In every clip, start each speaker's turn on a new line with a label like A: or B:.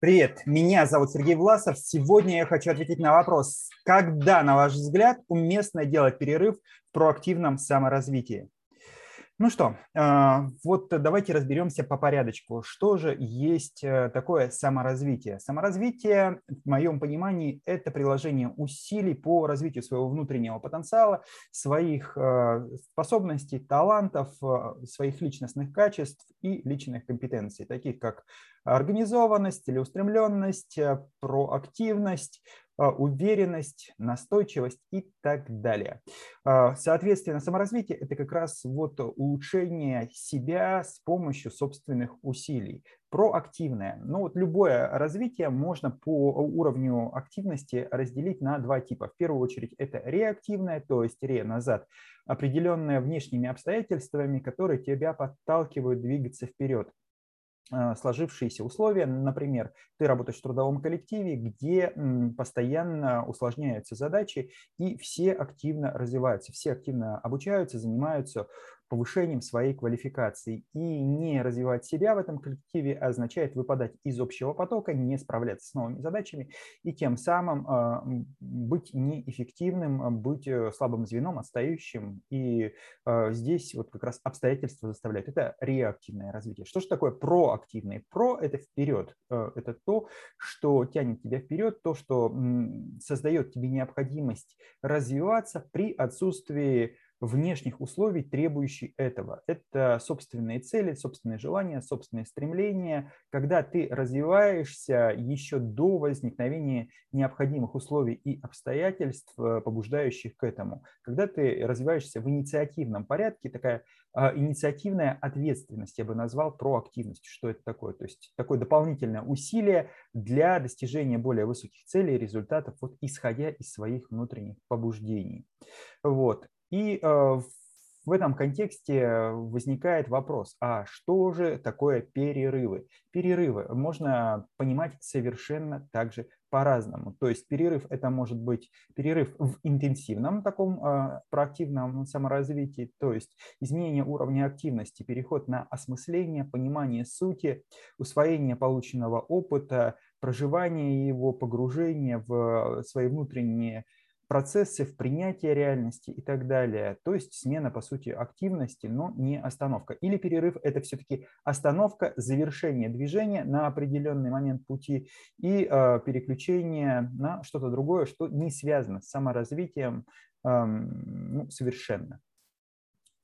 A: Привет, меня зовут Сергей Власов. Сегодня я хочу ответить на вопрос, когда, на ваш взгляд, уместно делать перерыв в проактивном саморазвитии? Ну что, а, вот давайте разберемся по порядочку. Что же есть э, такое саморазвитие? Саморазвитие, в моем понимании, это приложение усилий по развитию своего внутреннего потенциала, своих э, способностей, талантов, э, своих личностных качеств и личных компетенций, таких как организованность, целеустремленность, проактивность, а, уверенность, настойчивость и так далее. А, соответственно, саморазвитие – это как раз вот улучшение себя с помощью собственных усилий. Проактивное. Ну вот любое развитие можно по уровню активности разделить на два типа. В первую очередь это реактивное, то есть ре назад, определенное внешними обстоятельствами, которые тебя подталкивают двигаться вперед. А, сложившиеся условия. Например, ты работаешь в трудовом коллективе, где постоянно усложняются задачи, и все активно развиваются, все активно обучаются, занимаются повышением своей квалификации. И не развивать себя в этом коллективе означает выпадать из общего потока, не справляться с новыми задачами и тем самым а, быть неэффективным, а, быть э, слабым звеном, отстающим. И а, здесь вот как раз обстоятельства заставляют. Это реактивное развитие. Что же такое проактивное? Про – это вперед. Это то, что тянет тебя вперед, то, что создает тебе необходимость развиваться при отсутствии внешних условий, требующих этого. Это собственные цели, собственные желания, собственные стремления, когда ты развиваешься еще до возникновения необходимых условий и обстоятельств, э, побуждающих к этому. Когда ты развиваешься в инициативном порядке, такая а, инициативная ответственность, я бы назвал проактивностью. Что это такое? То есть такое дополнительное усилие для достижения более высоких целей и результатов, вот, исходя из своих внутренних побуждений. Вот. И э, в этом контексте возникает вопрос, а что же такое перерывы? Перерывы можно понимать совершенно также по-разному. То есть перерыв это может быть перерыв в интенсивном таком э, проактивном саморазвитии, то есть изменение уровня активности, переход на осмысление, понимание сути, усвоение полученного опыта, проживание его, погружение в свои внутренние процессы в принятии реальности и так далее. То есть смена, по сути, активности, но не остановка. Или перерыв – это все-таки остановка, завершение движения на определенный момент пути и э, переключение на что-то другое, что не связано с саморазвитием э, ну, совершенно.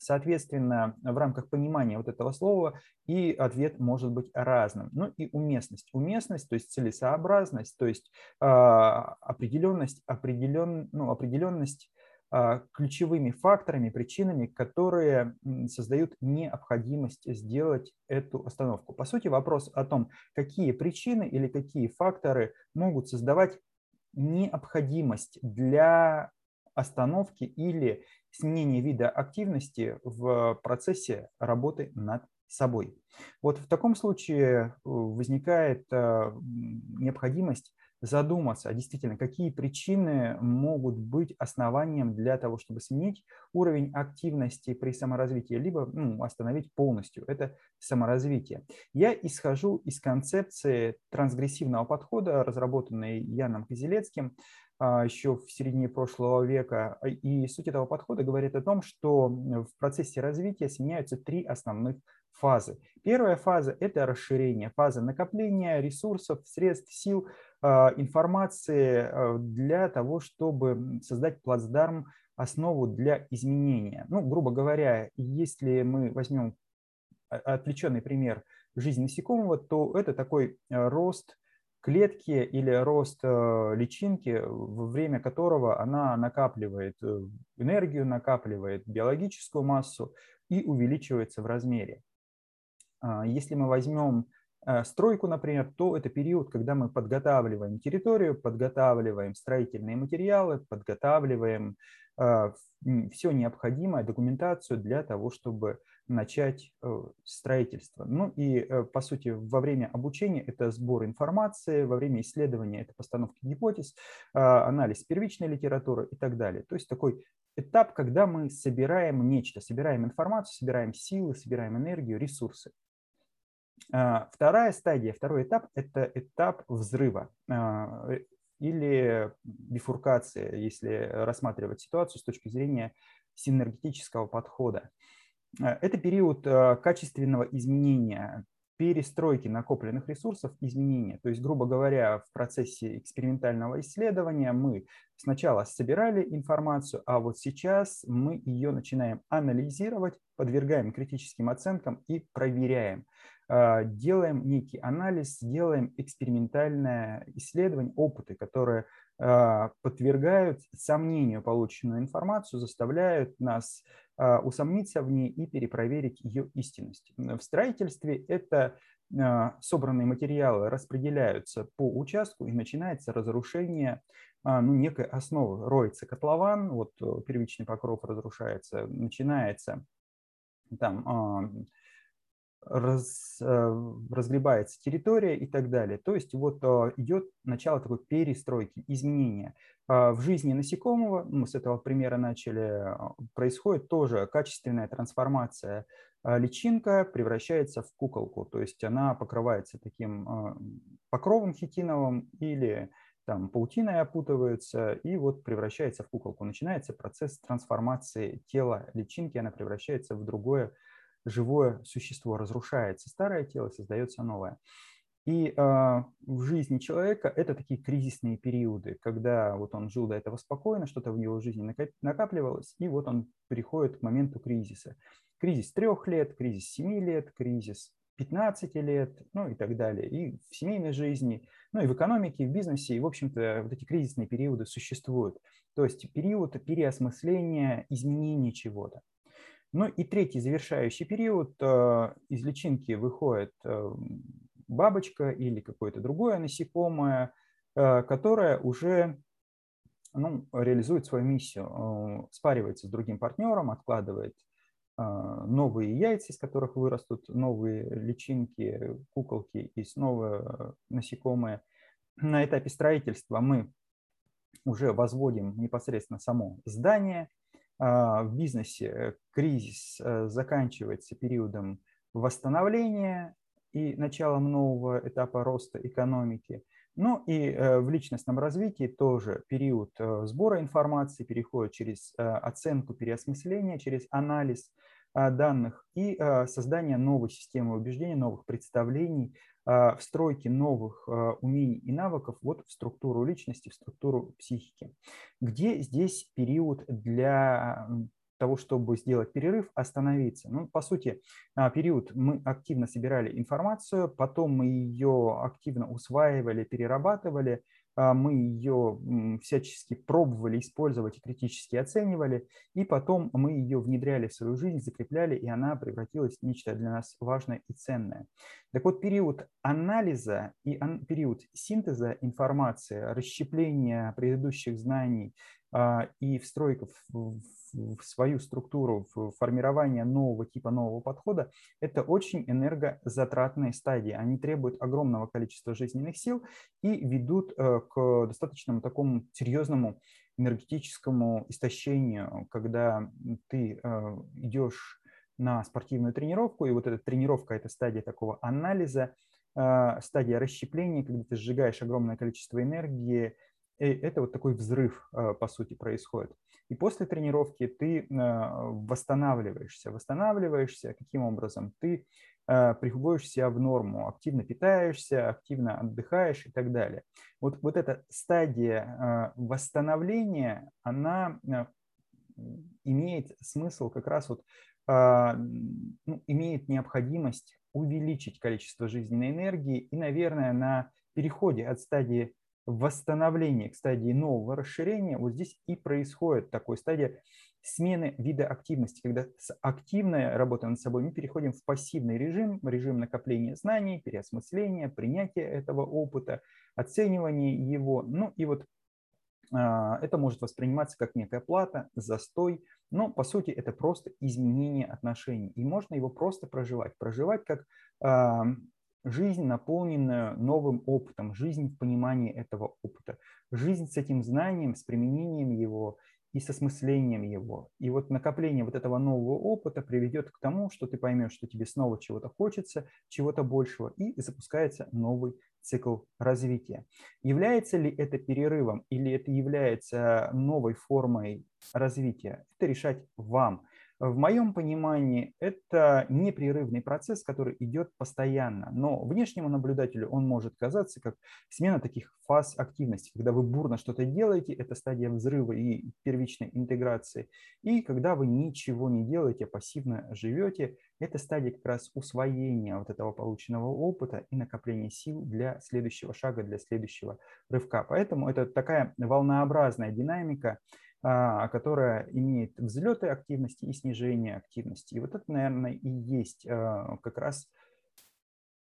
A: Соответственно, в рамках понимания вот этого слова и ответ может быть разным. Ну и уместность. Уместность, то есть целесообразность, то есть э, определенность, определен, ну, определенность э, ключевыми факторами, причинами, которые создают необходимость сделать эту остановку. По сути, вопрос о том, какие причины или какие факторы могут создавать необходимость для остановки или сменения вида активности в процессе работы над собой. Вот в таком случае э, возникает э, необходимость задуматься, а действительно, какие причины могут быть основанием для того, чтобы сменить уровень активности при саморазвитии, либо ну, остановить полностью это саморазвитие. Я исхожу из концепции трансгрессивного подхода, разработанной Яном Козелецким, еще в середине прошлого века. А, и суть этого подхода говорит о том, что в процессе развития сменяются три основных фазы. Первая фаза – это расширение, фаза накопления ресурсов, средств, сил, а, информации для того, чтобы создать плацдарм, основу для изменения. Ну, грубо говоря, если мы возьмем отвлеченный пример жизни насекомого, то это такой рост клетки или рост э, личинки, во время которого она накапливает э, энергию, накапливает биологическую массу и увеличивается в размере. А, если мы возьмем э, стройку, например, то это период, когда мы подготавливаем территорию, подготавливаем строительные материалы, подготавливаем все необходимое, документацию для того, чтобы начать э, строительство. Ну и, э, по сути, во время обучения это сбор информации, во время исследования это постановка гипотез, а, анализ первичной литературы и так далее. То есть такой этап, когда мы собираем нечто, собираем информацию, собираем силы, собираем энергию, ресурсы. Вторая стадия, второй этап – это этап взрыва или бифуркация, если рассматривать ситуацию с точки зрения синергетического подхода. Это период качественного изменения перестройки накопленных ресурсов изменения. То есть, грубо говоря, в процессе экспериментального исследования мы сначала собирали информацию, а вот сейчас мы ее начинаем анализировать, подвергаем критическим оценкам и проверяем. А, делаем некий анализ, делаем экспериментальное исследование, опыты, которые подвергают сомнению полученную информацию, заставляют нас усомниться в ней и перепроверить ее истинность. В строительстве это а, собранные материалы распределяются по участку и начинается разрушение ну, некой основы. Роется котлован, вот э, первичный покров разрушается, начинается там раз, э, разгребается территория и так далее. То есть вот э, идет начало такой перестройки, изменения. А в жизни насекомого, мы с этого примера начали, э, происходит тоже качественная трансформация. А личинка превращается в куколку, то есть она покрывается таким покровом хитиновым или там паутиной опутывается и вот превращается в куколку. Начинается процесс трансформации тела личинки, она превращается в другое живое существо, разрушается старое тело, создается новое. И э, в жизни человека это такие кризисные периоды, когда вот он жил до этого спокойно, что-то в его жизни накапливалось, и вот он переходит к моменту кризиса. Кризис трех лет, кризис семи лет, кризис 15 лет, ну и так далее. И в семейной жизни, ну и в экономике, и в бизнесе, и, в общем-то, вот эти кризисные периоды существуют. То есть период переосмысления, изменения чего-то. Ну и третий завершающий период. Э, из личинки выходит э, бабочка или какое-то другое насекомое, э, которое уже ну, реализует свою миссию, спаривается с другим партнером, откладывает новые яйца, из которых вырастут новые личинки, куколки и снова насекомые. На этапе строительства мы уже возводим непосредственно само здание – в бизнесе э, кризис э, заканчивается периодом восстановления и началом нового этапа роста экономики. Ну и э, в личностном развитии тоже период сбора информации переходит через оценку, переосмысление, через анализ данных и создание новой системы убеждений, новых представлений, а, встройки новых а, умений и навыков вот в структуру личности, в структуру психики. Где здесь период для того, чтобы сделать перерыв, остановиться. Ну, по сути, а, период мы активно собирали информацию, потом мы ее активно усваивали, перерабатывали, а, мы ее всячески пробовали использовать и критически оценивали, и потом мы ее внедряли в свою жизнь, закрепляли, и она превратилась в нечто для нас важное и ценное. Так вот, период анализа и период синтеза информации, расщепления предыдущих знаний а, и встройка в в свою структуру, в формирование нового типа нового подхода, это очень энергозатратные стадии. Они требуют огромного количества жизненных сил и ведут э, к достаточно такому серьезному энергетическому истощению, когда ты э, идешь на спортивную тренировку, и вот эта тренировка – это стадия такого анализа, э, стадия расщепления, когда ты сжигаешь огромное количество энергии, и это вот такой взрыв, по сути, происходит. И после тренировки ты а, восстанавливаешься. Восстанавливаешься каким образом? Ты а, приходишь себя в норму, активно питаешься, активно отдыхаешь и так далее. Вот, вот эта стадия восстановления, она имеет смысл как раз вот, ну, имеет необходимость увеличить количество жизненной энергии и, наверное, на переходе от стадии восстановление к стадии нового расширения, вот здесь и происходит такой стадия смены вида активности, когда с активной работы над собой мы переходим в пассивный режим, режим накопления знаний, переосмысления, принятия этого опыта, оценивания его. Ну и вот а, это может восприниматься как некая плата, застой, но по сути это просто изменение отношений. И можно его просто проживать. Проживать как жизнь, наполненную новым опытом, жизнь в понимании этого опыта, жизнь с этим знанием, с применением его и с осмыслением его. И вот накопление вот этого нового опыта приведет к тому, что ты поймешь, что тебе снова чего-то хочется, чего-то большего, и запускается новый цикл развития. Является ли это перерывом или это является новой формой развития, это решать вам. В моем понимании это непрерывный процесс, который идет постоянно, но внешнему наблюдателю он может казаться как смена таких фаз активности, когда вы бурно что-то делаете, это стадия взрыва и первичной интеграции, и когда вы ничего не делаете, пассивно живете, это стадия как раз усвоения вот этого полученного опыта и накопления сил для следующего шага, для следующего рывка. Поэтому это такая волнообразная динамика, а, которая имеет взлеты активности и снижение активности. И вот это, наверное, и есть а, как раз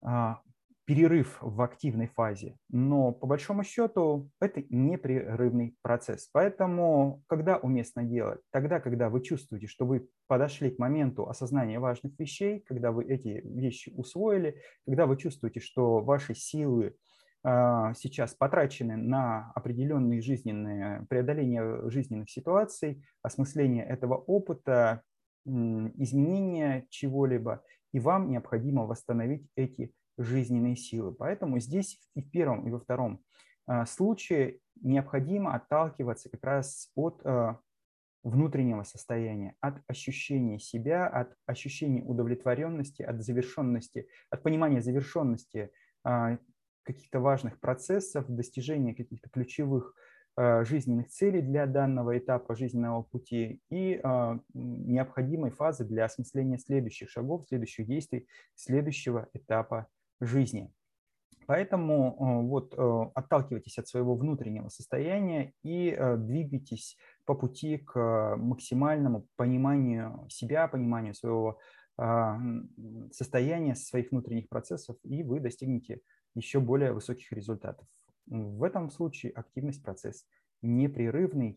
A: а, перерыв в активной фазе. Но по большому счету это непрерывный процесс. Поэтому когда уместно делать? Тогда, когда вы чувствуете, что вы подошли к моменту осознания важных вещей, когда вы эти вещи усвоили, когда вы чувствуете, что ваши силы а, сейчас потрачены на определенные жизненные, преодоление жизненных ситуаций, осмысление этого опыта, изменение чего-либо, и вам необходимо восстановить эти жизненные силы. Поэтому здесь и в первом, и во втором а, случае необходимо отталкиваться как раз от а, внутреннего состояния, от ощущения себя, от ощущения удовлетворенности, от завершенности, от понимания завершенности каких-то важных процессов, достижения каких-то ключевых э, жизненных целей для данного этапа жизненного пути и э, необходимой фазы для осмысления следующих шагов, следующих действий, следующего этапа жизни. Поэтому э, вот отталкивайтесь от своего внутреннего состояния и двигайтесь по пути к максимальному пониманию себя, пониманию своего состояния, своих внутренних процессов, и вы достигнете еще более высоких результатов. В этом случае активность процесс непрерывный